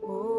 Oh,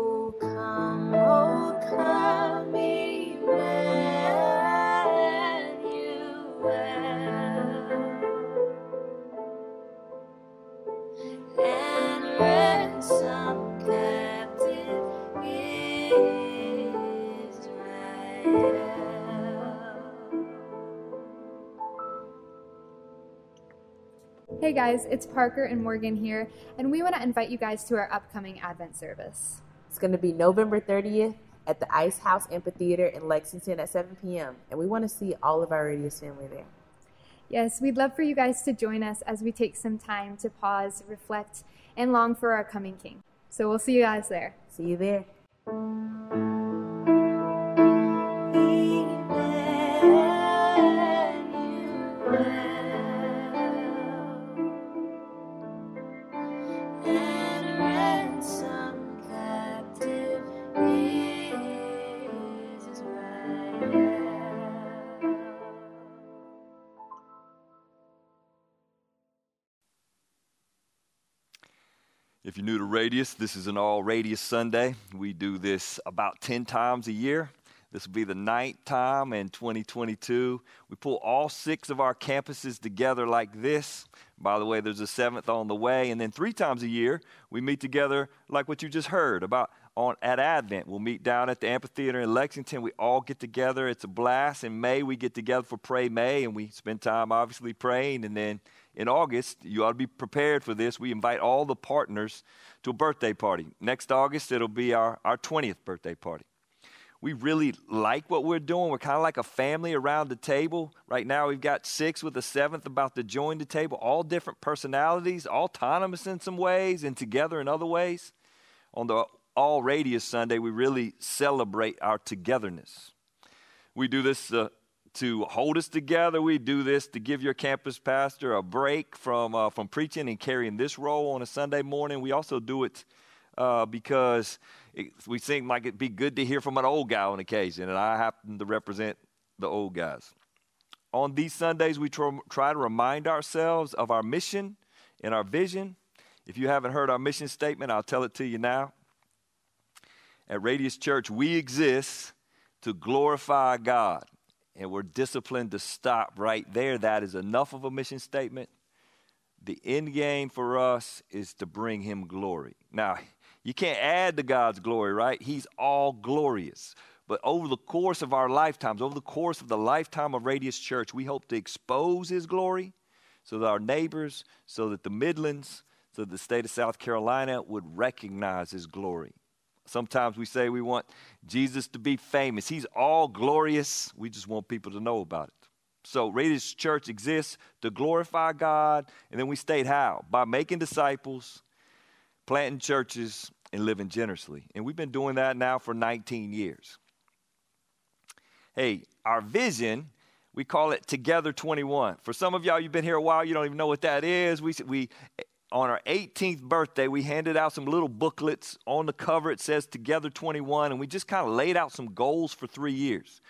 guys, it's Parker and Morgan here, and we want to invite you guys to our upcoming Advent service. It's going to be November 30th at the Ice House Amphitheater in Lexington at 7 p.m. And we want to see all of our Radius family there. Yes, we'd love for you guys to join us as we take some time to pause, reflect, and long for our coming King. So we'll see you guys there. See you there. Radius, this is an all Radius Sunday. We do this about 10 times a year. This will be the ninth time in 2022. We pull all six of our campuses together like this. By the way, there's a seventh on the way. And then three times a year, we meet together like what you just heard about on at Advent. We'll meet down at the amphitheater in Lexington. We all get together. It's a blast. In May, we get together for Pray May, and we spend time obviously praying. And then in August, you ought to be prepared for this. We invite all the partners to a birthday party. Next August, it'll be our, our 20th birthday party. We really like what we're doing. We're kind of like a family around the table. Right now, we've got six with a seventh about to join the table, all different personalities, autonomous in some ways and together in other ways. On the All Radius Sunday, we really celebrate our togetherness. We do this uh, to hold us together. We do this to give your campus pastor a break from, uh, from preaching and carrying this role on a Sunday morning. We also do it uh, because it, we seem like it'd be good to hear from an old guy on occasion, and I happen to represent the old guys. On these Sundays, we tr- try to remind ourselves of our mission and our vision. If you haven't heard our mission statement, I'll tell it to you now. At Radius Church, we exist to glorify God, and we're disciplined to stop right there. That is enough of a mission statement. The end game for us is to bring Him glory. Now, you can't add to God's glory, right? He's all glorious. But over the course of our lifetimes, over the course of the lifetime of Radius Church, we hope to expose His glory so that our neighbors, so that the Midlands, so that the state of South Carolina would recognize His glory. Sometimes we say we want Jesus to be famous. He's all glorious. We just want people to know about it. So, Radius Church exists to glorify God, and then we state how? By making disciples, planting churches, and living generously. And we've been doing that now for 19 years. Hey, our vision, we call it Together 21. For some of y'all, you've been here a while, you don't even know what that is. We, we on our 18th birthday, we handed out some little booklets. On the cover, it says Together 21, and we just kind of laid out some goals for three years.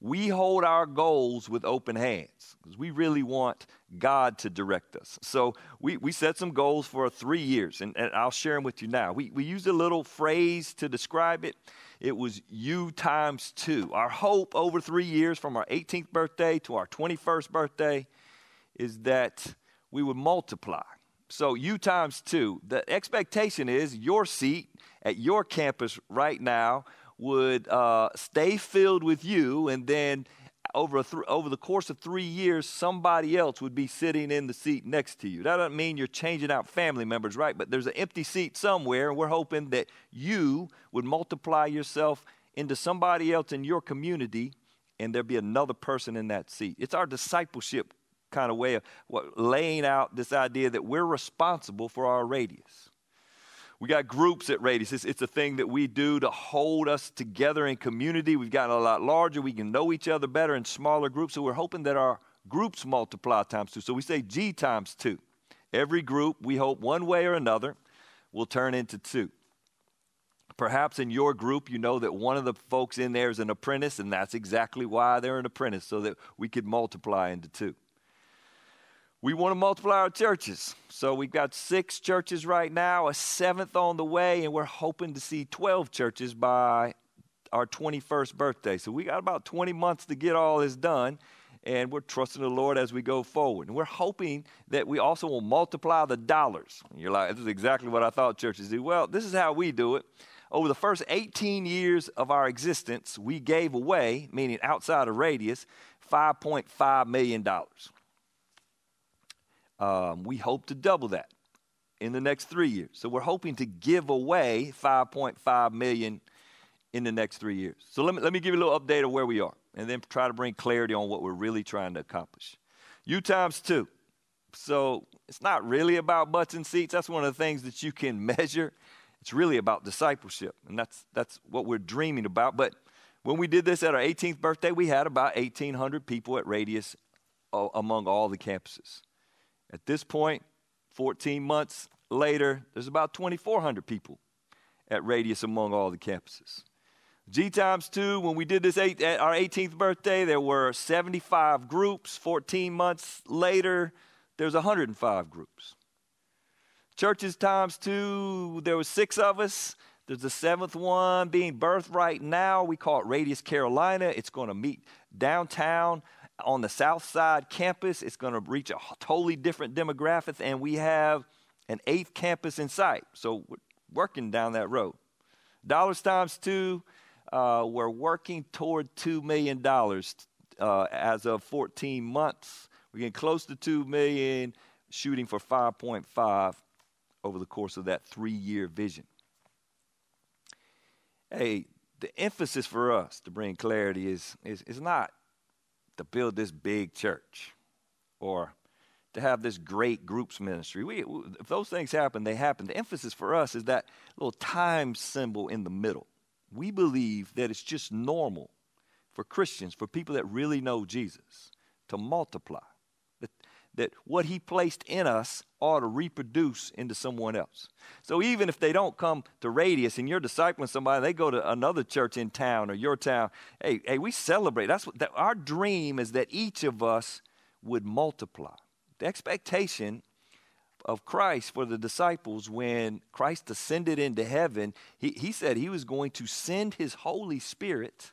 We hold our goals with open hands because we really want God to direct us. So we, we set some goals for three years, and, and I'll share them with you now. We, we used a little phrase to describe it. It was you times two. Our hope over three years, from our 18th birthday to our 21st birthday, is that we would multiply. So you times two. The expectation is your seat at your campus right now would uh, stay filled with you, and then over, th- over the course of three years, somebody else would be sitting in the seat next to you. That doesn't mean you're changing out family members, right? But there's an empty seat somewhere, and we're hoping that you would multiply yourself into somebody else in your community, and there'd be another person in that seat. It's our discipleship kind of way of what, laying out this idea that we're responsible for our radius. We got groups at Radius. It's, it's, a thing that we do to hold us together in community. We've gotten a lot larger. We can know each other better in smaller groups. So we're hoping that our groups multiply times two. So we say G times two. Every group, we hope one way or another, will turn into two. Perhaps in your group, you know that one of the folks in there is an apprentice, and that's exactly why they're an apprentice, so that we could multiply into two. We want to multiply our churches. So we've got six churches right now, a seventh on the way, and we're hoping to see 12 churches by our 21st birthday. So we got about 20 months to get all this done, and we're trusting the Lord as we go forward. And we're hoping that we also will multiply the dollars. And you're like, this is exactly what I thought churches do. Well, this is how we do it. Over the first 18 years of our existence, we gave away, meaning outside of radius, $5.5 million. Um, we hope to double that in the next three years. So we're hoping to give away 5.5 million in the next three years. So let me, let me give you a little update of where we are and then try to bring clarity on what we're really trying to accomplish. U times two. So it's not really about butts and seats. That's one of the things that you can measure. It's really about discipleship, and that's that's what we're dreaming about. But when we did this at our 18th birthday, we had about 1,800 people at Radius among all the campuses. At this point, 14 months later, there's about 2,400 people at Radius among all the campuses. G times two, when we did this eight, at our 18th birthday, there were 75 groups. 14 months later, there's 105 groups. Churches times two, there were six of us. There's the seventh one being birthed right now. We call it Radius Carolina. It's going to meet downtown on the South Side campus. It's going to reach a totally different demographic, and we have an eighth campus in sight. So we're working down that road. Dollars times two, uh, we're working toward $2 million uh, as of 14 months. We're getting close to 2 million, shooting for 5.5 over the course of that three year vision. Hey, the emphasis for us to bring clarity is, is, is not to build this big church or to have this great groups ministry. We, if those things happen, they happen. The emphasis for us is that little time symbol in the middle. We believe that it's just normal for Christians, for people that really know Jesus, to multiply. That, what he placed in us ought to reproduce into someone else. So even if they don't come to Radius and you're discipling somebody, they go to another church in town or your town. Hey, hey, we celebrate. That's what that, our dream is that each of us would multiply. The expectation of Christ for the disciples when Christ ascended into heaven, he, he said he was going to send his Holy Spirit.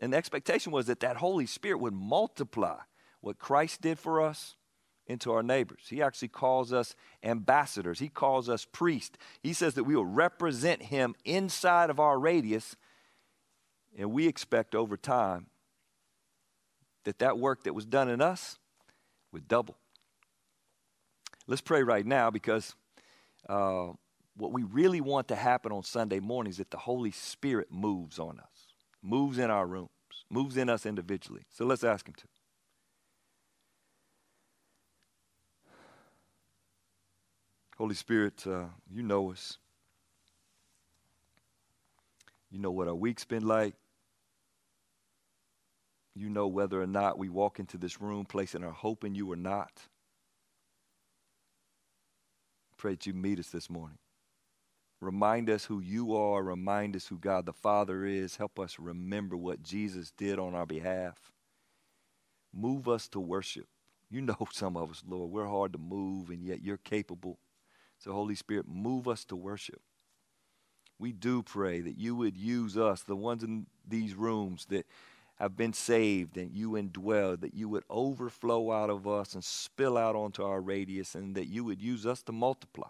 And the expectation was that that Holy Spirit would multiply what Christ did for us into our neighbors. He actually calls us ambassadors, he calls us priests. He says that we will represent him inside of our radius. And we expect over time that that work that was done in us would double. Let's pray right now because uh, what we really want to happen on Sunday morning is that the Holy Spirit moves on us, moves in our rooms, moves in us individually. So let's ask Him to. Holy Spirit, uh, you know us. You know what our week's been like. You know whether or not we walk into this room placing our hope in you or not pray that you meet us this morning. Remind us who you are. Remind us who God the Father is. Help us remember what Jesus did on our behalf. Move us to worship. You know some of us, Lord. We're hard to move, and yet you're capable. So, Holy Spirit, move us to worship. We do pray that you would use us, the ones in these rooms that have been saved and you indwell, that you would overflow out of us and spill out onto our radius, and that you would use us to multiply.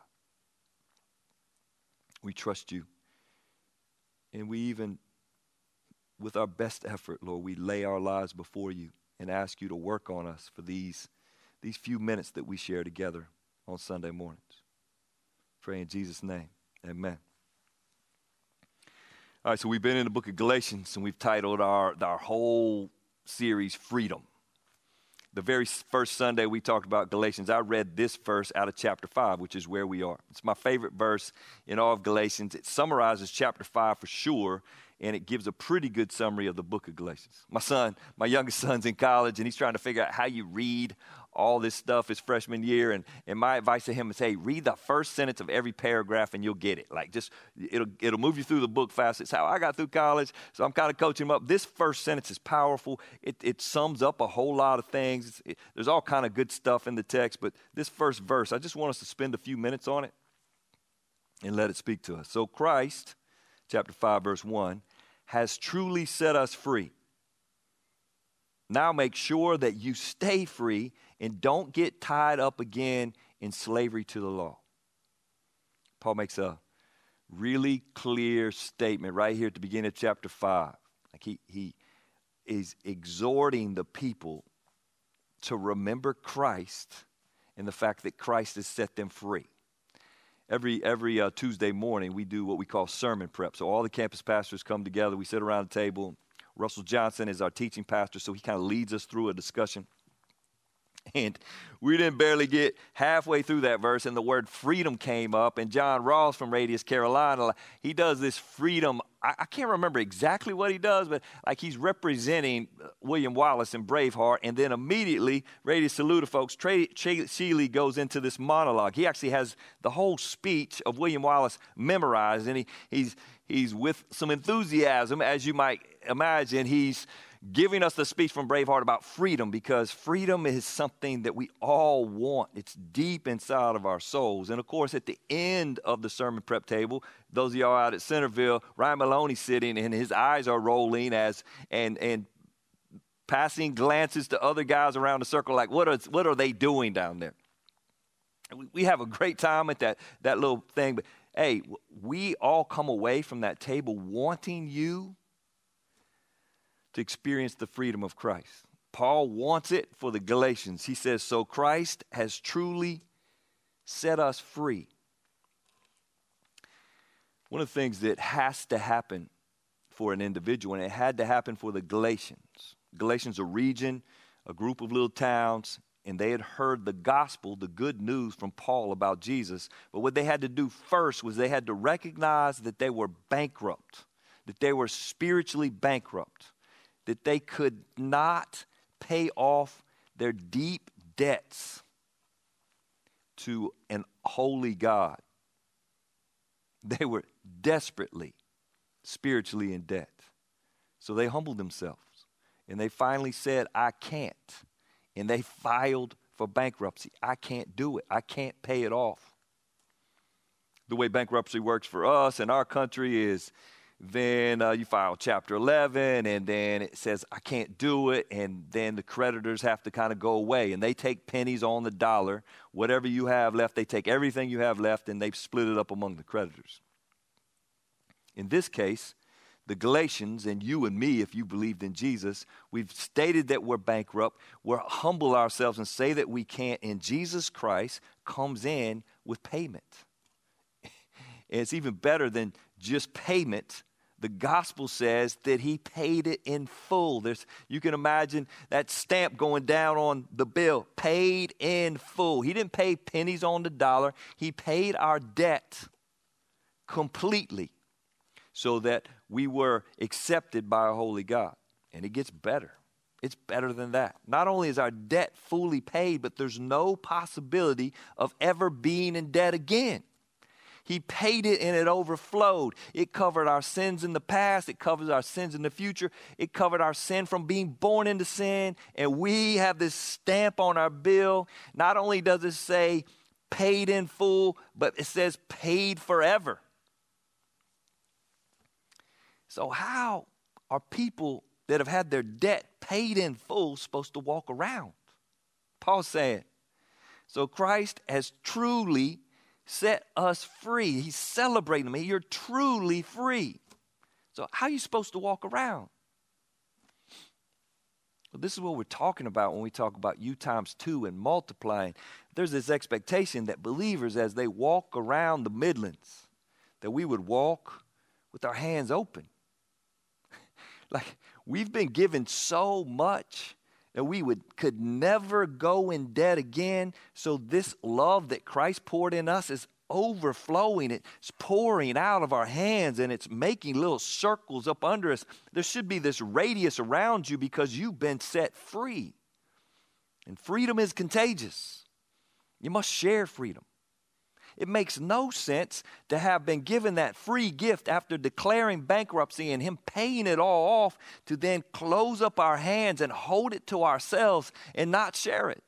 We trust you. And we even, with our best effort, Lord, we lay our lives before you and ask you to work on us for these, these few minutes that we share together on Sunday mornings. Pray in Jesus' name. Amen. All right, so we've been in the book of Galatians and we've titled our, our whole series Freedom. The very first Sunday we talked about Galatians, I read this verse out of chapter 5, which is where we are. It's my favorite verse in all of Galatians. It summarizes chapter 5 for sure and it gives a pretty good summary of the book of Galatians. My son, my youngest son's in college, and he's trying to figure out how you read all this stuff his freshman year. And, and my advice to him is, hey, read the first sentence of every paragraph and you'll get it. Like just, it'll, it'll move you through the book fast. It's how I got through college. So I'm kind of coaching him up. This first sentence is powerful. It, it sums up a whole lot of things. It, there's all kind of good stuff in the text, but this first verse, I just want us to spend a few minutes on it and let it speak to us. So Christ, chapter 5, verse 1, has truly set us free. Now make sure that you stay free and don't get tied up again in slavery to the law. Paul makes a really clear statement right here at the beginning of chapter 5. Like he, he is exhorting the people to remember Christ and the fact that Christ has set them free. Every, every uh, Tuesday morning, we do what we call sermon prep. So all the campus pastors come together, we sit around the table. Russell Johnson is our teaching pastor, so he kind of leads us through a discussion. And we didn't barely get halfway through that verse, and the word freedom came up. And John Ross from Radius, Carolina, he does this freedom. I, I can't remember exactly what he does, but like he's representing uh, William Wallace in Braveheart. And then immediately, Radius Saluda folks, Trey Sheely goes into this monologue. He actually has the whole speech of William Wallace memorized, and he, he's, he's with some enthusiasm, as you might imagine. He's giving us the speech from Braveheart about freedom because freedom is something that we all want. It's deep inside of our souls. And of course, at the end of the sermon prep table, those of y'all out at Centerville, Ryan Maloney sitting and his eyes are rolling as and and passing glances to other guys around the circle like what are what are they doing down there? We, we have a great time at that that little thing, but hey, we all come away from that table wanting you to experience the freedom of Christ. Paul wants it for the Galatians. He says, So Christ has truly set us free. One of the things that has to happen for an individual, and it had to happen for the Galatians. Galatians, a region, a group of little towns, and they had heard the gospel, the good news from Paul about Jesus. But what they had to do first was they had to recognize that they were bankrupt, that they were spiritually bankrupt that they could not pay off their deep debts to an holy God. They were desperately spiritually in debt. So they humbled themselves and they finally said, I can't. And they filed for bankruptcy. I can't do it, I can't pay it off. The way bankruptcy works for us in our country is then uh, you file chapter 11 and then it says i can't do it and then the creditors have to kind of go away and they take pennies on the dollar. Whatever you have left they take everything you have left and they split it up among the creditors. In this case the galatians and you and me if you believed in jesus we've stated that we're bankrupt. We're humble ourselves and say that we can't and jesus christ comes in with payment. And it's even better than just payment the gospel says that he paid it in full. There's, you can imagine that stamp going down on the bill, paid in full. He didn't pay pennies on the dollar, he paid our debt completely so that we were accepted by a holy God. And it gets better. It's better than that. Not only is our debt fully paid, but there's no possibility of ever being in debt again. He paid it and it overflowed. It covered our sins in the past, it covers our sins in the future, it covered our sin from being born into sin. And we have this stamp on our bill. Not only does it say paid in full, but it says paid forever. So, how are people that have had their debt paid in full supposed to walk around? Paul said, so Christ has truly set us free. He's celebrating me. You're truly free. So, how are you supposed to walk around? Well, this is what we're talking about when we talk about you times two and multiplying. There's this expectation that believers, as they walk around the Midlands, that we would walk with our hands open. like we've been given so much that we would could never go in debt again. So this love that Christ poured in us is overflowing. It's pouring out of our hands and it's making little circles up under us. There should be this radius around you because you've been set free. And freedom is contagious. You must share freedom. It makes no sense to have been given that free gift after declaring bankruptcy and Him paying it all off to then close up our hands and hold it to ourselves and not share it.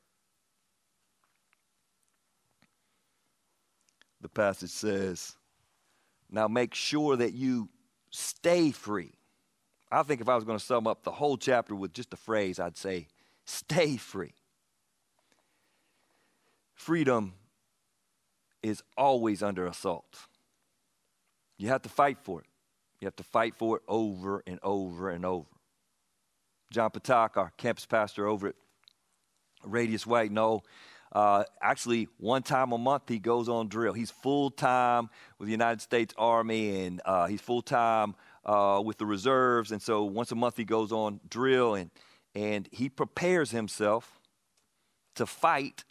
The passage says, Now make sure that you stay free. I think if I was going to sum up the whole chapter with just a phrase, I'd say, Stay free. Freedom is always under assault. You have to fight for it. You have to fight for it over and over and over. John Patak, our campus pastor over at Radius White Knoll, uh, actually, one time a month he goes on drill. He's full time with the United States Army, and uh, he's full time uh, with the reserves. And so once a month he goes on drill, and and he prepares himself to fight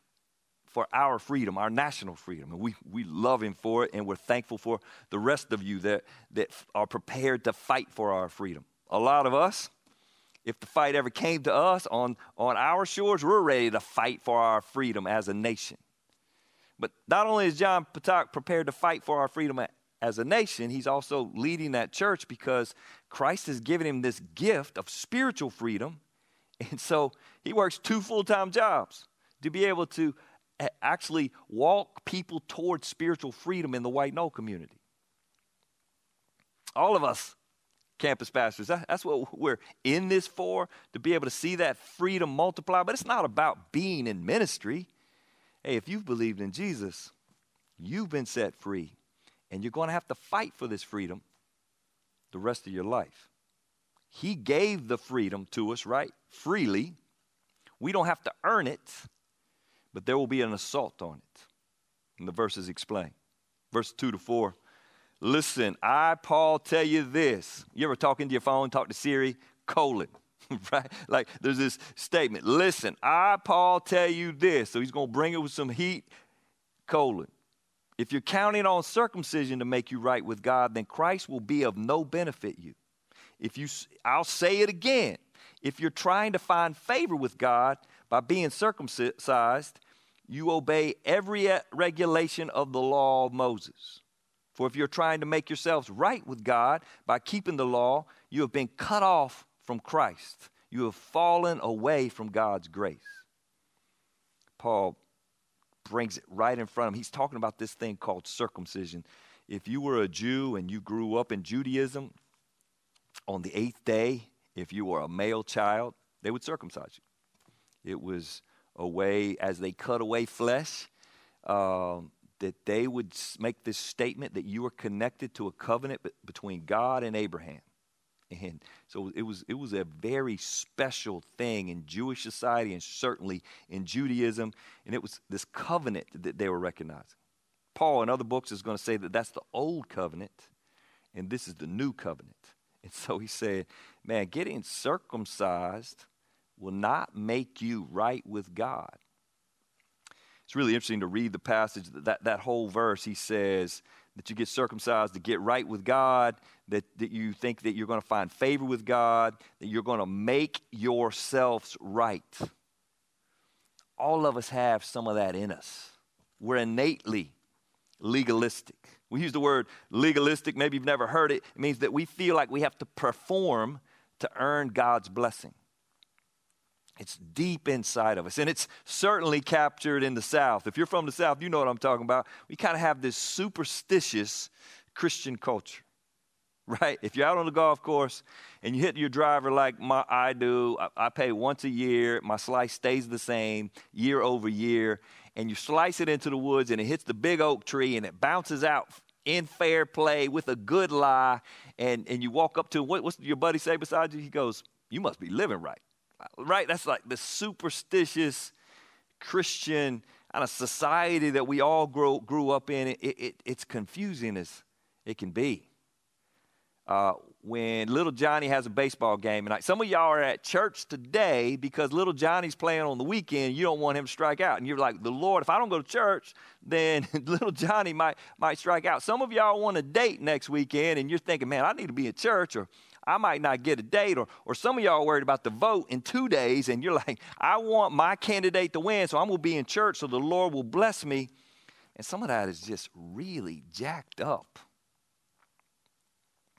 for our freedom, our national freedom. And we, we love him for it, and we're thankful for the rest of you that, that are prepared to fight for our freedom. A lot of us, if the fight ever came to us on, on our shores, we're ready to fight for our freedom as a nation. But not only is John Patak prepared to fight for our freedom as a nation, he's also leading that church because Christ has given him this gift of spiritual freedom. And so he works two full time jobs to be able to actually walk people towards spiritual freedom in the white knoll community. All of us campus pastors, that's what we're in this for, to be able to see that freedom multiply. But it's not about being in ministry. Hey, if you've believed in Jesus, you've been set free, and you're going to have to fight for this freedom the rest of your life. He gave the freedom to us, right? Freely. We don't have to earn it but there will be an assault on it. And the verses explain. Verse 2 to 4. Listen, I, Paul, tell you this. You ever talk into your phone, talk to Siri? Colon, right? Like there's this statement. Listen, I, Paul, tell you this. So he's going to bring it with some heat. Colon. If you're counting on circumcision to make you right with God, then Christ will be of no benefit you. If you, I'll say it again. If you're trying to find favor with God, by being circumcised, you obey every regulation of the law of Moses. For if you're trying to make yourselves right with God by keeping the law, you have been cut off from Christ. You have fallen away from God's grace. Paul brings it right in front of him. He's talking about this thing called circumcision. If you were a Jew and you grew up in Judaism, on the eighth day, if you were a male child, they would circumcise you. It was a way, as they cut away flesh, um, that they would make this statement that you are connected to a covenant between God and Abraham. And so it was, it was a very special thing in Jewish society and certainly in Judaism. And it was this covenant that they were recognizing. Paul, in other books, is going to say that that's the old covenant and this is the new covenant. And so he said, man, getting circumcised will not make you right with God. It's really interesting to read the passage, that, that whole verse. He says that you get circumcised to get right with God, that, that you think that you're going to find favor with God, that you're going to make yourselves right. All of us have some of that in us. We're innately legalistic. We use the word legalistic, maybe you've never heard it. It means that we feel like we have to perform to earn God's blessing. It's deep inside of us. And it's certainly captured in the South. If you're from the South, you know what I'm talking about. We kind of have this superstitious Christian culture, right? If you're out on the golf course and you hit your driver like my, I do, I, I pay once a year, my slice stays the same year over year, and you slice it into the woods and it hits the big oak tree and it bounces out in fair play with a good lie, and, and you walk up to what, what's your buddy say beside you? He goes, You must be living right right? That's like the superstitious Christian kind of society that we all grow, grew up in. It, it, it's confusing as it can be. Uh, when little Johnny has a baseball game. And some of y'all are at church today because little Johnny's playing on the weekend. You don't want him to strike out. And you're like, the Lord, if I don't go to church, then little Johnny might, might strike out. Some of y'all want a date next weekend and you're thinking, man, I need to be at church or I might not get a date. Or, or some of y'all worried about the vote in two days and you're like, I want my candidate to win, so I'm going to be in church so the Lord will bless me. And some of that is just really jacked up.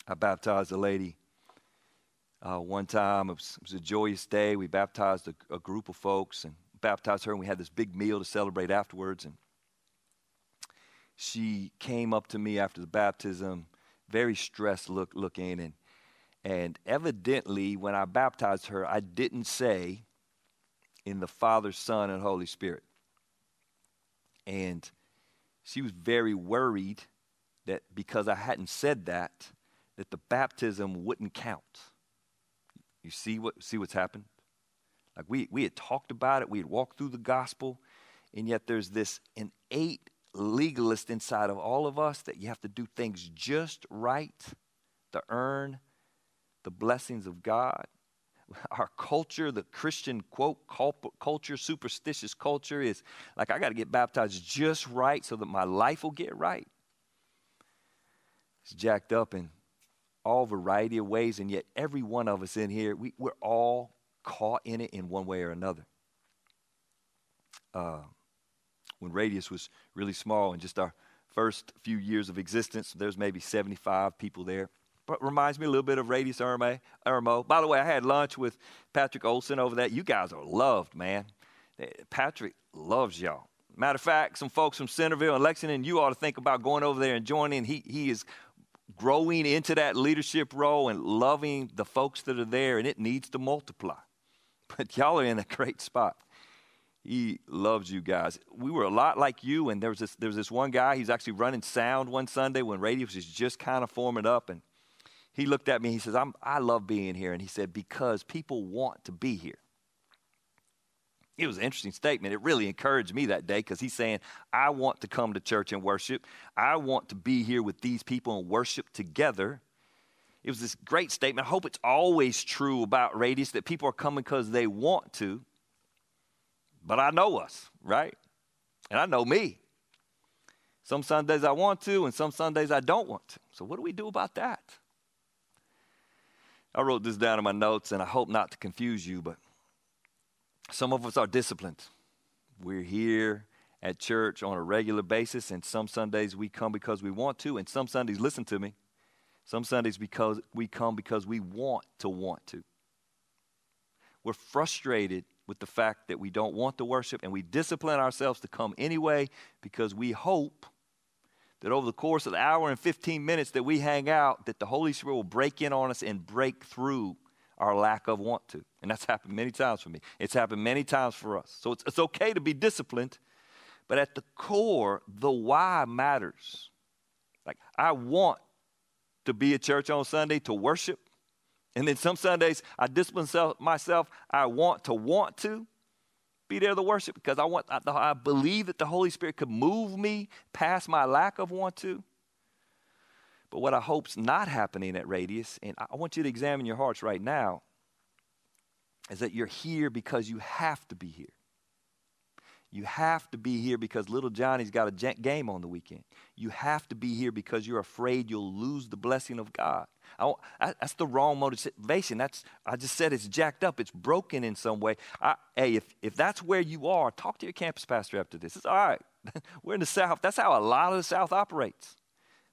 I baptized a lady uh, one time. It was, it was, a joyous day. We baptized a, a, group of folks and baptized her, and we had this big meal to celebrate afterwards. And she came up to me after the baptism, very stressed look, looking, and and evidently, when I baptized her, I didn't say in the Father, Son, and Holy Spirit. And she was very worried that because I hadn't said that, that the baptism wouldn't count. You see what see what's happened? Like we we had talked about it, we had walked through the gospel, and yet there's this innate legalist inside of all of us that you have to do things just right to earn the blessings of God. Our culture, the Christian quote culture, superstitious culture, is like I got to get baptized just right so that my life will get right. It's jacked up in all variety of ways, and yet every one of us in here, we, we're all caught in it in one way or another. Uh, when Radius was really small, in just our first few years of existence, there's maybe 75 people there. Reminds me a little bit of Radius Irmo. By the way, I had lunch with Patrick Olson over that. You guys are loved, man. Eh, Patrick loves y'all. Matter of fact, some folks from Centerville and Lexington, you ought to think about going over there and joining. He, he is growing into that leadership role and loving the folks that are there, and it needs to multiply. But y'all are in a great spot. He loves you guys. We were a lot like you, and there was this, there was this one guy, he's actually running sound one Sunday when Radius was just kind of forming up, and he looked at me, he says, I'm, I love being here. And he said, because people want to be here it was an interesting statement. It really encouraged me that day because he's saying, I want to come to church and worship. I want to be here with these people and worship together. It was this great statement. I hope it's always true about Radius that people are coming because they want to. But I know us, right? And I know me. Some Sundays I want to, and some Sundays I don't want to. So, what do we do about that? I wrote this down in my notes, and I hope not to confuse you, but some of us are disciplined. We're here at church on a regular basis, and some Sundays we come because we want to, and some Sundays, listen to me, some Sundays because we come because we want to want to. We're frustrated with the fact that we don't want to worship, and we discipline ourselves to come anyway because we hope that over the course of the hour and 15 minutes that we hang out, that the Holy Spirit will break in on us and break through our lack of want to. And that's happened many times for me. It's happened many times for us. So it's, it's okay to be disciplined, but at the core, the why matters. Like, I want to be at church on Sunday to worship. And then some Sundays, I discipline myself. I want to want to be there to worship because I want. I, I believe that the Holy Spirit could move me past my lack of want to. But what I hope's not happening at Radius, and I want you to examine your hearts right now, is that you're here because you have to be here. You have to be here because little Johnny's got a game on the weekend. You have to be here because you're afraid you'll lose the blessing of God. I, that's the wrong motivation. That's I just said it's jacked up. It's broken in some way. I, hey, if if that's where you are, talk to your campus pastor after this. It's all right. We're in the South. That's how a lot of the South operates.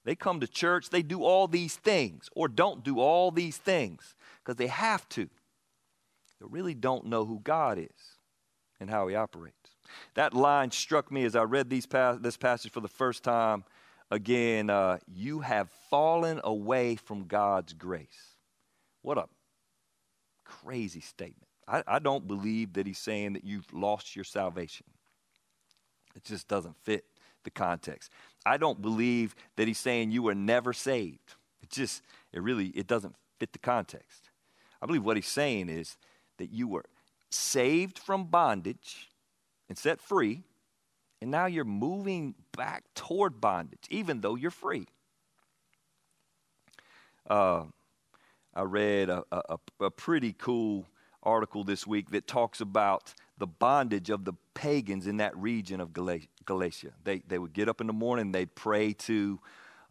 They come to church, they do all these things, or don't do all these things because they have to. They really don't know who God is and how He operates. That line struck me as I read these pas- this passage for the first time. Again, uh, you have fallen away from God's grace. What a crazy statement. I, I don't believe that He's saying that you've lost your salvation. It just doesn't fit the context. I don't believe that he's saying you were never saved. It just, it really, it doesn't fit the context. I believe what he's saying is that you were saved from bondage and set free, and now you're moving back toward bondage, even though you're free. Uh, I read a, a, a pretty cool article this week that talks about the bondage of the pagans in that region of Galatia. They, they would get up in the morning, they'd pray to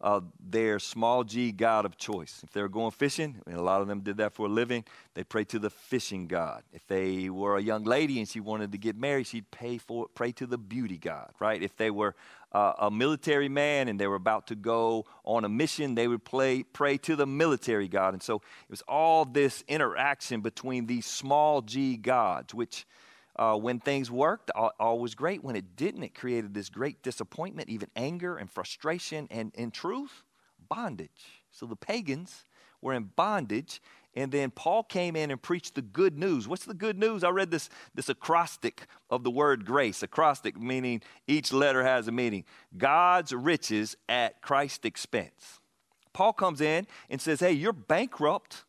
uh, their small g god of choice. If they were going fishing, and a lot of them did that for a living, they'd pray to the fishing god. If they were a young lady and she wanted to get married, she'd pay for, pray to the beauty god, right? If they were uh, a military man and they were about to go on a mission, they would play, pray to the military god. And so it was all this interaction between these small g gods, which uh, when things worked, all, all, was great. When it didn't, it created this great disappointment, even anger and frustration, and in truth, bondage. So the pagans were in bondage. And then Paul came in and preached the good news. What's the good news? I read this, this acrostic of the word grace. Acrostic meaning each letter has a meaning. God's riches at Christ's expense. Paul comes in and says, Hey, you're bankrupt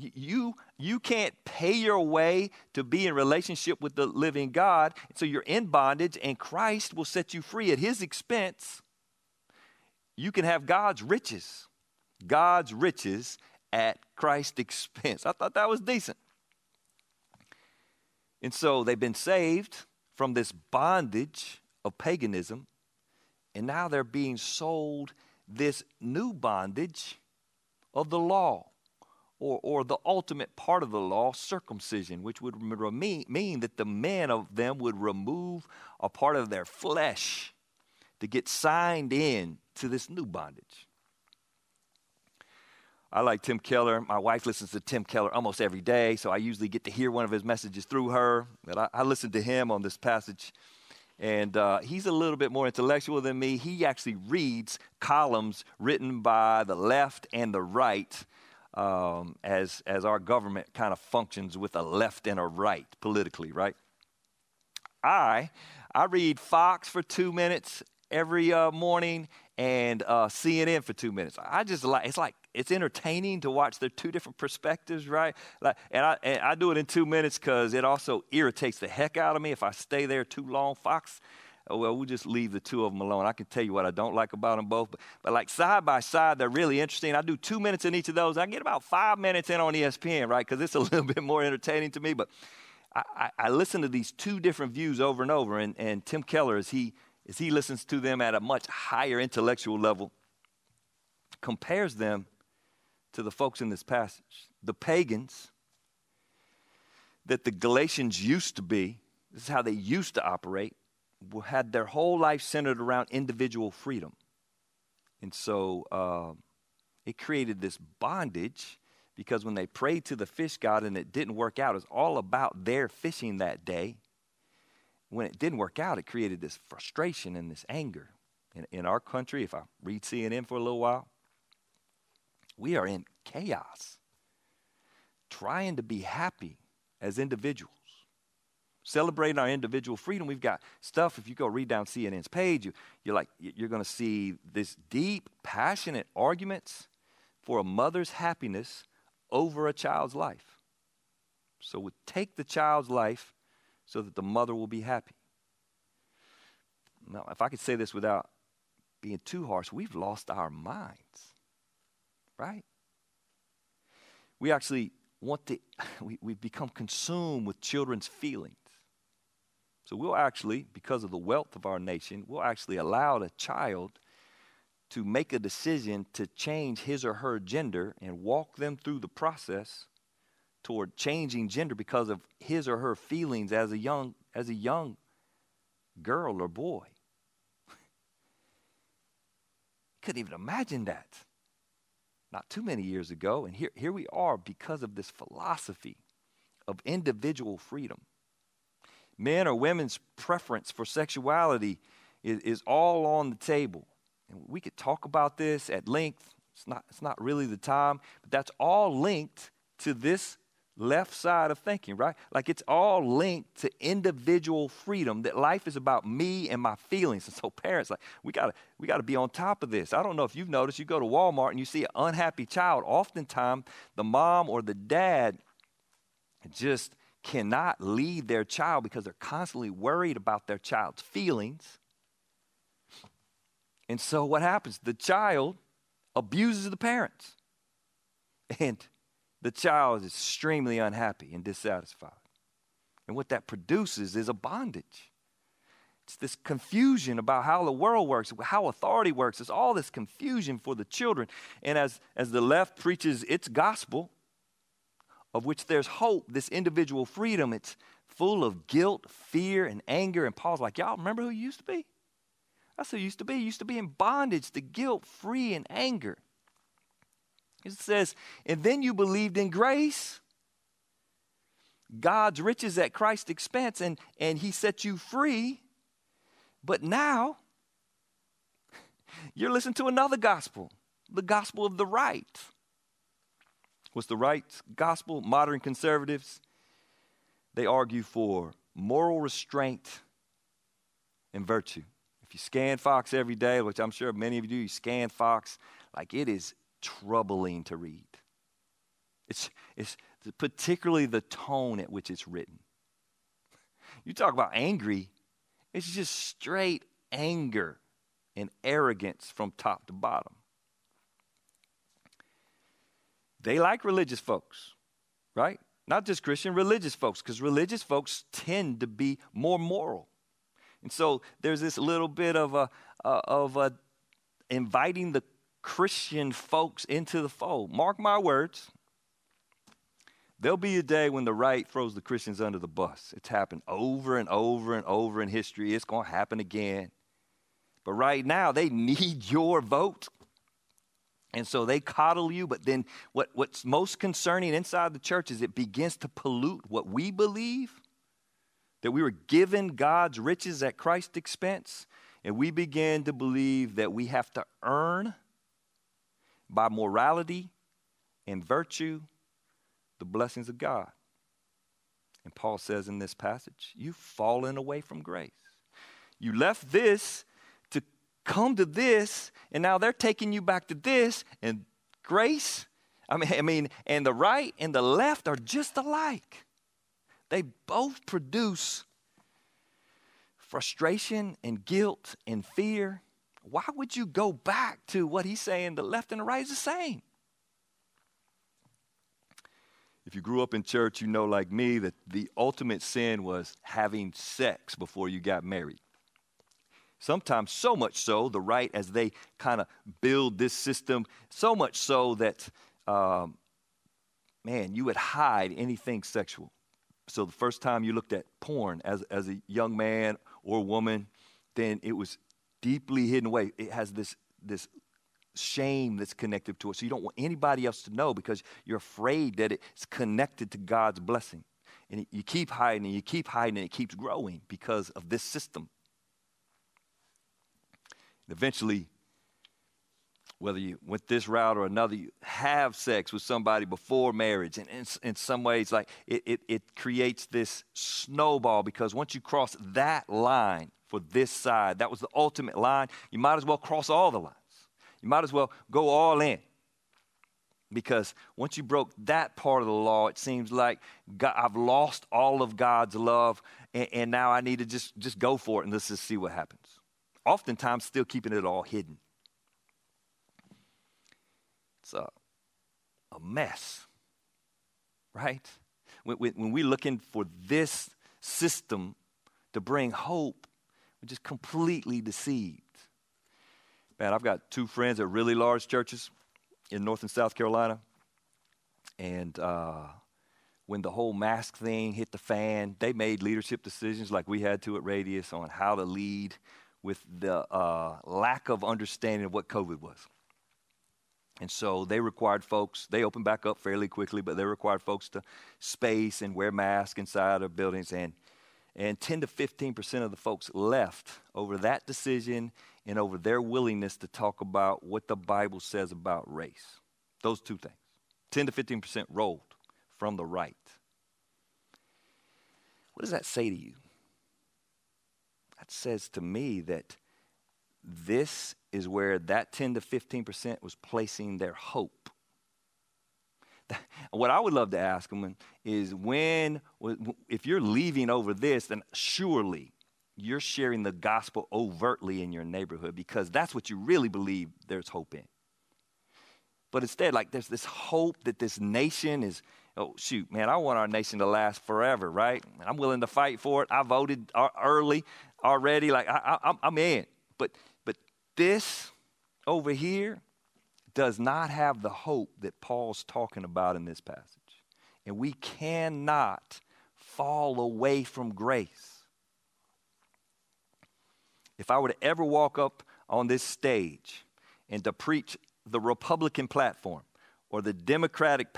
you, you can't pay your way to be in relationship with the living God. So you're in bondage, and Christ will set you free at his expense. You can have God's riches. God's riches at Christ's expense. I thought that was decent. And so they've been saved from this bondage of paganism, and now they're being sold this new bondage of the law or, or the ultimate part of the law, circumcision, which would mean, mean that the men of them would remove a part of their flesh to get signed in to this new bondage. I like Tim Keller. My wife listens to Tim Keller almost every day, so I usually get to hear one of his messages through her. But I, I listened to him on this passage, and uh, he's a little bit more intellectual than me. He actually reads columns written by the left and the right um, as, as our government kind of functions with a left and a right politically, right? I, I read Fox for two minutes every uh, morning and uh, CNN for two minutes. I just like, it's like, it's entertaining to watch their two different perspectives, right? Like, and, I, and I do it in two minutes because it also irritates the heck out of me if I stay there too long. Fox, oh, well, we'll just leave the two of them alone. I can tell you what I don't like about them both. But, but like side by side, they're really interesting. I do two minutes in each of those. I get about five minutes in on ESPN, right? Because it's a little bit more entertaining to me. But I, I, I, listen to these two different views over and over. And, and Tim Keller, as he, as he listens to them at a much higher intellectual level, compares them to the folks in this passage. The pagans that the Galatians used to be, this is how they used to operate had their whole life centered around individual freedom. And so uh, it created this bondage because when they prayed to the fish god and it didn't work out, it was all about their fishing that day. When it didn't work out, it created this frustration and this anger. In, in our country, if I read CNN for a little while, we are in chaos, trying to be happy as individuals celebrating our individual freedom. We've got stuff. If you go read down CNN's page, you, you're like you're going to see this deep, passionate arguments for a mother's happiness over a child's life. So we take the child's life so that the mother will be happy. Now, if I could say this without being too harsh, we've lost our minds, right? We actually want to, we, we've become consumed with children's feelings. So we'll actually, because of the wealth of our nation, we'll actually allow a child to make a decision to change his or her gender and walk them through the process toward changing gender because of his or her feelings as a young as a young girl or boy. Couldn't even imagine that. Not too many years ago, and here, here we are because of this philosophy of individual freedom men or women's preference for sexuality is, is all on the table. And we could talk about this at length. It's not, it's not really the time, but that's all linked to this left side of thinking, right? Like it's all linked to individual freedom. That life is about me and my feelings. And so parents, like we gotta we gotta be on top of this. I don't know if you've noticed. You go to Walmart and you see an unhappy child. Oftentimes, the mom or the dad just cannot lead their child because they're constantly worried about their child's feelings. And so what happens? The child abuses the parents. And the child is extremely unhappy and dissatisfied. And what that produces is a bondage. It's this confusion about how the world works, how authority works. It's all this confusion for the children. And as, as the left preaches its gospel, of which there's hope, this individual freedom, it's full of guilt, fear, and anger. And Paul's like, y'all remember who you used to be? That's who you used to be. You used to be in bondage to guilt, free, and anger. It says, and then you believed in grace, God's riches at Christ's expense, and, and He set you free. But now, you're listening to another gospel, the gospel of the right. What's the right gospel? Modern conservatives, they argue for moral restraint and virtue. If you scan Fox every day, which I'm sure many of you do, you scan Fox, like it is troubling to read. It's, it's particularly the tone at which it's written. You talk about angry, it's just straight anger and arrogance from top to bottom. They like religious folks, right? Not just Christian, religious folks, because religious folks tend to be more moral. And so there's this little bit of a, uh, of a inviting the Christian folks into the fold. Mark my words. There'll be a day when the right throws the Christians under the bus. It's happened over and over and over in history. It's going to happen again. But right now, they need your vote. And so they coddle you, but then what, what's most concerning inside the church is it begins to pollute what we believe that we were given God's riches at Christ's expense, and we begin to believe that we have to earn by morality and virtue the blessings of God. And Paul says in this passage, You've fallen away from grace. You left this come to this, and now they're taking you back to this, and grace. I mean, I mean, and the right and the left are just alike. They both produce frustration and guilt and fear. Why would you go back to what he's saying the left and the right is the same? If you grew up in church, you know, like me, that the ultimate sin was having sex before you got married. Sometimes, so much so, the right, as they kind of build this system, so much so that, um, man, you would hide anything sexual. So the first time you looked at porn as, as a young man or woman, then it was deeply hidden away. It has this, this shame that's connected to it. So you don't want anybody else to know because you're afraid that it's connected to God's blessing. And you keep hiding and you keep hiding and it keeps growing because of this system. Eventually, whether you went this route or another, you have sex with somebody before marriage. And in, in some ways, like it, it, it creates this snowball because once you cross that line for this side, that was the ultimate line, you might as well cross all the lines. You might as well go all in. Because once you broke that part of the law, it seems like God, I've lost all of God's love, and, and now I need to just, just go for it and let's just see what happens. Oftentimes, still keeping it all hidden. It's a, a mess, right? When, when we're looking for this system to bring hope, we're just completely deceived. Man, I've got two friends at really large churches in North and South Carolina. And uh, when the whole mask thing hit the fan, they made leadership decisions like we had to at Radius on how to lead with the uh, lack of understanding of what COVID was. And so they required folks, they opened back up fairly quickly, but they required folks to space and wear masks inside of buildings. And, and 10 to 15% of the folks left over that decision and over their willingness to talk about what the Bible says about race. Those two things. 10 to 15% rolled from the right. What does that say to you? Says to me that this is where that 10 to 15% was placing their hope. What I would love to ask them is when, if you're leaving over this, then surely you're sharing the gospel overtly in your neighborhood because that's what you really believe there's hope in. But instead, like there's this hope that this nation is, oh, shoot, man, I want our nation to last forever, right? I'm willing to fight for it. I voted uh, early already. Like I, I, I'm in. But, but this over here does not have the hope that Paul's talking about in this passage. And we cannot fall away from grace. If I were to ever walk up on this stage and to preach the Republican platform or the Democratic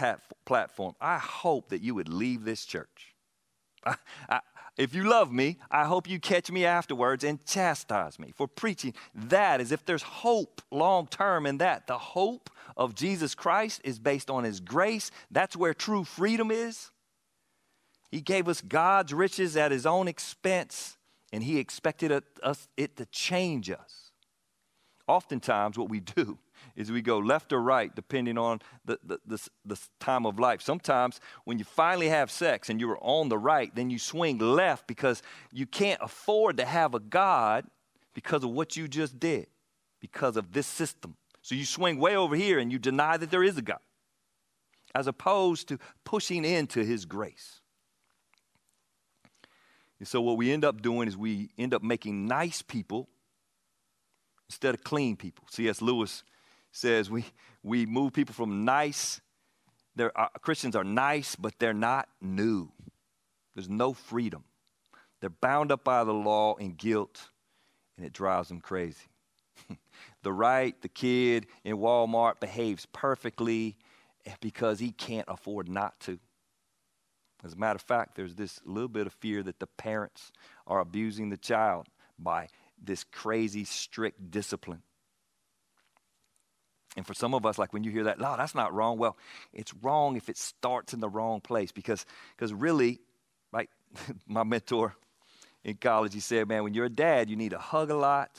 platform, I hope that you would leave this church. I, if you love me, I hope you catch me afterwards and chastise me for preaching that as if there's hope long term in that. The hope of Jesus Christ is based on his grace. That's where true freedom is. He gave us God's riches at his own expense, and he expected us, it to change us. Oftentimes, what we do is we go left or right depending on the, the, the, the, time of life. Sometimes when you finally have sex and you're on the right, then you swing left because you can't afford to have a God because of what you just did, because of this system. So you swing way over here and you deny that there is a God, as opposed to pushing into his grace. And so what we end up doing is we end up making nice people instead of clean people. C.S. Lewis says we, we move people from nice, they're, uh, Christians are nice, but they're not new. There's no freedom. They're bound up by the law and guilt, and it drives them crazy. the right, the kid in Walmart behaves perfectly because he can't afford not to. As a matter of fact, there's this little bit of fear that the parents are abusing the child by this crazy, strict discipline. And for some of us, like when you hear that, no, that's not wrong. Well, it's wrong if it starts in the wrong place because because really, right, my mentor in college, he said, man, when you're a dad, you need to hug a lot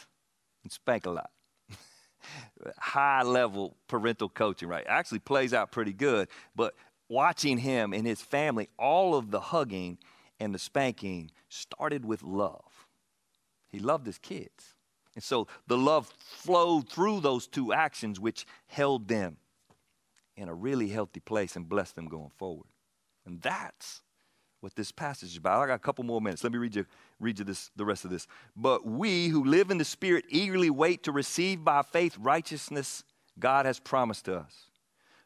and spank a lot. High level parental coaching, right? Actually plays out pretty good. But watching him and his family, all of the hugging and the spanking started with love. He loved his kids. And so the love flowed through those two actions, which held them in a really healthy place and blessed them going forward. And that's what this passage is about. I got a couple more minutes. Let me read you, read you this, the rest of this. But we who live in the Spirit eagerly wait to receive by faith righteousness God has promised to us.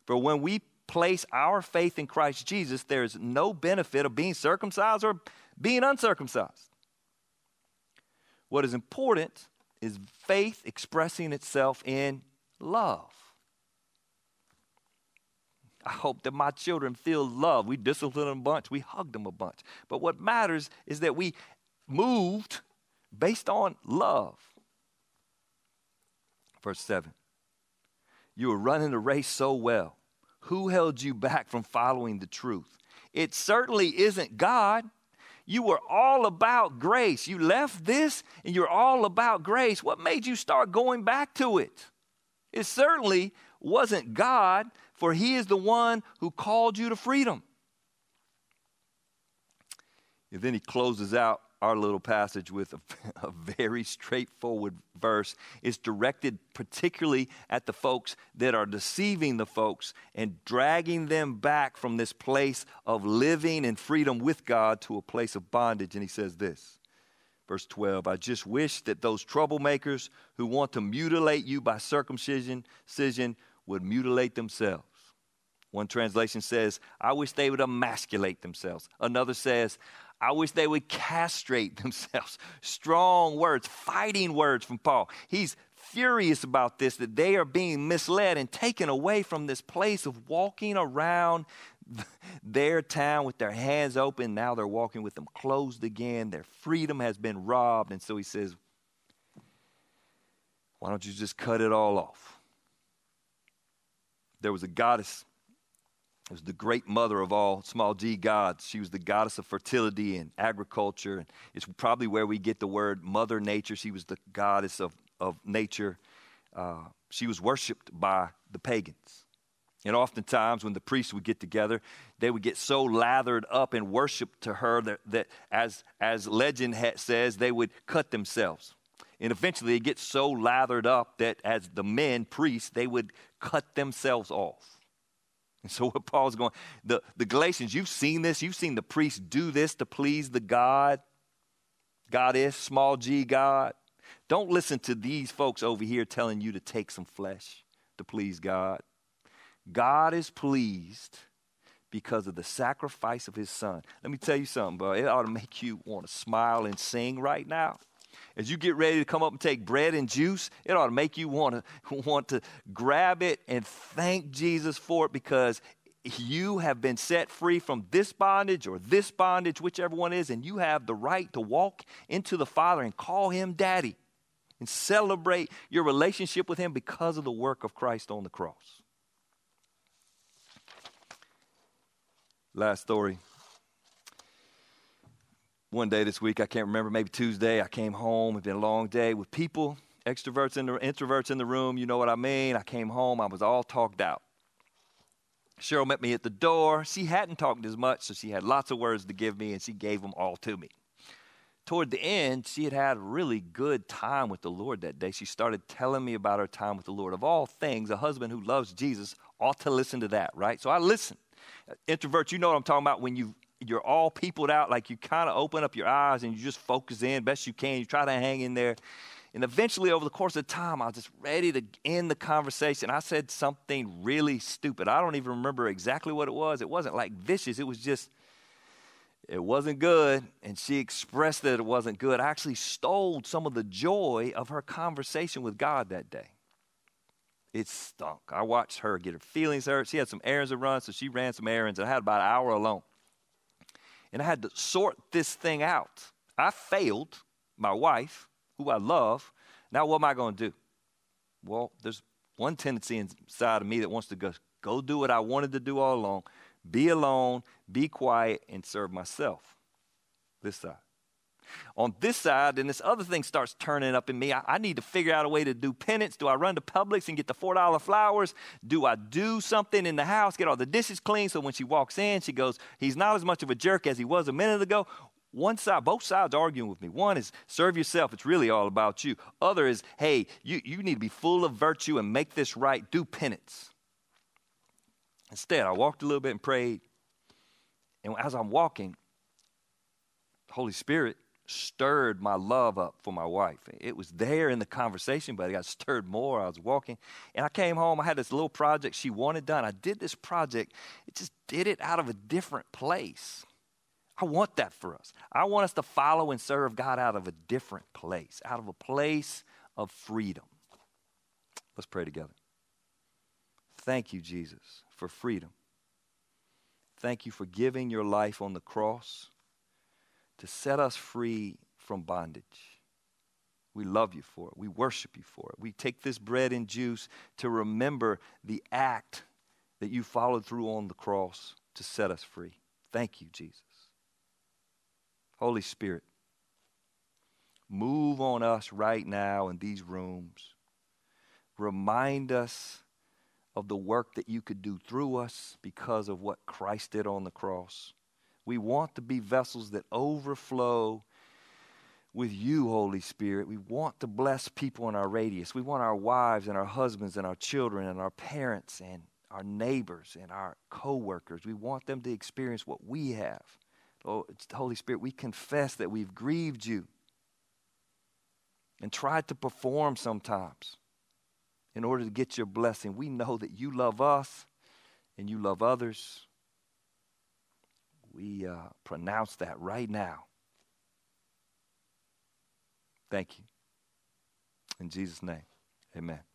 For when we place our faith in Christ Jesus, there is no benefit of being circumcised or being uncircumcised. What is important is faith expressing itself in love. I hope that my children feel love. We disciplined them a bunch, we hugged them a bunch. But what matters is that we moved based on love. Verse 7 You were running the race so well. Who held you back from following the truth? It certainly isn't God. You were all about grace. You left this and you're all about grace. What made you start going back to it? It certainly wasn't God, for He is the one who called you to freedom. And then he closes out our little passage with a, a, very straightforward verse. It's directed particularly at the folks that are deceiving the folks and dragging them back from this place of living and freedom with God to a place of bondage. And he says this, verse 12 I just wish that those troublemakers who want to mutilate you by circumcision would mutilate themselves. One translation says, I wish they would emasculate themselves. Another says, I wish they would castrate themselves. Strong words, fighting words from Paul. He's furious about this, that they are being misled and taken away from this place of walking around their town with their hands open. Now they're walking with them closed again. Their freedom has been robbed. And so he says, Why don't you just cut it all off? There was a goddess it was the great mother of all small g gods. She was the goddess of fertility and agriculture. And it's probably where we get the word Mother Nature. She was the goddess of, of nature. Uh, she was worshiped by the pagans. And oftentimes, when the priests would get together, they would get so lathered up in worship to her that, that as, as legend ha- says, they would cut themselves And eventually it gets so lathered up that as the men, priests, they would cut themselves off. And so what Paul's going, the, the Galatians, you've seen this, you've seen the priests do this to please the God. God is small g God. Don't listen to these folks over here telling you to take some flesh to please God. God is pleased because of the sacrifice of his son. Let me tell you something, bro. It ought to make you want to smile and sing right now. As you get ready to come up and take bread and juice, it ought to make you want to want to grab it and thank Jesus for it because you have been set free from this bondage or this bondage, whichever one is, and you have the right to walk into the Father and call him daddy and celebrate your relationship with him because of the work of Christ on the cross. Last story. One day this week, I can't remember, maybe Tuesday, I came home. It's been a long day with people, extroverts and introverts in the room. You know what I mean? I came home, I was all talked out. Cheryl met me at the door. She hadn't talked as much, so she had lots of words to give me, and she gave them all to me. Toward the end, she had had a really good time with the Lord that day. She started telling me about her time with the Lord. Of all things, a husband who loves Jesus ought to listen to that, right? So I listened. Introverts, you know what I'm talking about when you you're all peopled out, like you kind of open up your eyes and you just focus in best you can. You try to hang in there. And eventually, over the course of time, I was just ready to end the conversation. I said something really stupid. I don't even remember exactly what it was. It wasn't like vicious, it was just, it wasn't good. And she expressed that it wasn't good. I actually stole some of the joy of her conversation with God that day. It stunk. I watched her get her feelings hurt. She had some errands to run, so she ran some errands, and I had about an hour alone. And I had to sort this thing out. I failed my wife, who I love. Now, what am I going to do? Well, there's one tendency inside of me that wants to go, go do what I wanted to do all along be alone, be quiet, and serve myself. This side. On this side, then this other thing starts turning up in me. I, I, need to figure out a way to do penance. Do I run to Publix and get the $4 flowers? Do I do something in the house, get all the dishes clean so when she walks in, she goes, He's not as much of a jerk as he was a minute ago? One side, both sides arguing with me. One is serve yourself, it's really all about you. Other is, hey, you, you need to be full of virtue and make this right, do penance. Instead, I walked a little bit and prayed. And as I'm walking, Holy Spirit stirred my love up for my wife. It was there in the conversation, but it got stirred more. I was walking and I came home. I had this little project she wanted done. I did this project, it just did it out of a different place. I want that for us. I want us to follow and serve God out of a different place, out of a place of freedom. Let's pray together. Thank you, Jesus, for freedom. Thank you for giving your life on the cross to set us free from bondage. We love you for it. We worship you for it. We take this bread and juice to remember the act that you followed through on the cross to set us free. Thank you, Jesus. Holy Spirit, move on us right now in these rooms. Remind us of the work that you could do through us because of what Christ did on the cross. We want to be vessels that overflow with you, Holy Spirit. We want to bless people in our radius. We want our wives and our husbands and our children and our parents and our neighbors and our coworkers. We want them to experience what we have. Oh, Holy Spirit, we confess that we've grieved you and tried to perform sometimes in order to get your blessing. We know that you love us and you love others we uh, pronounce that right now. Thank you. In Jesus' name, amen.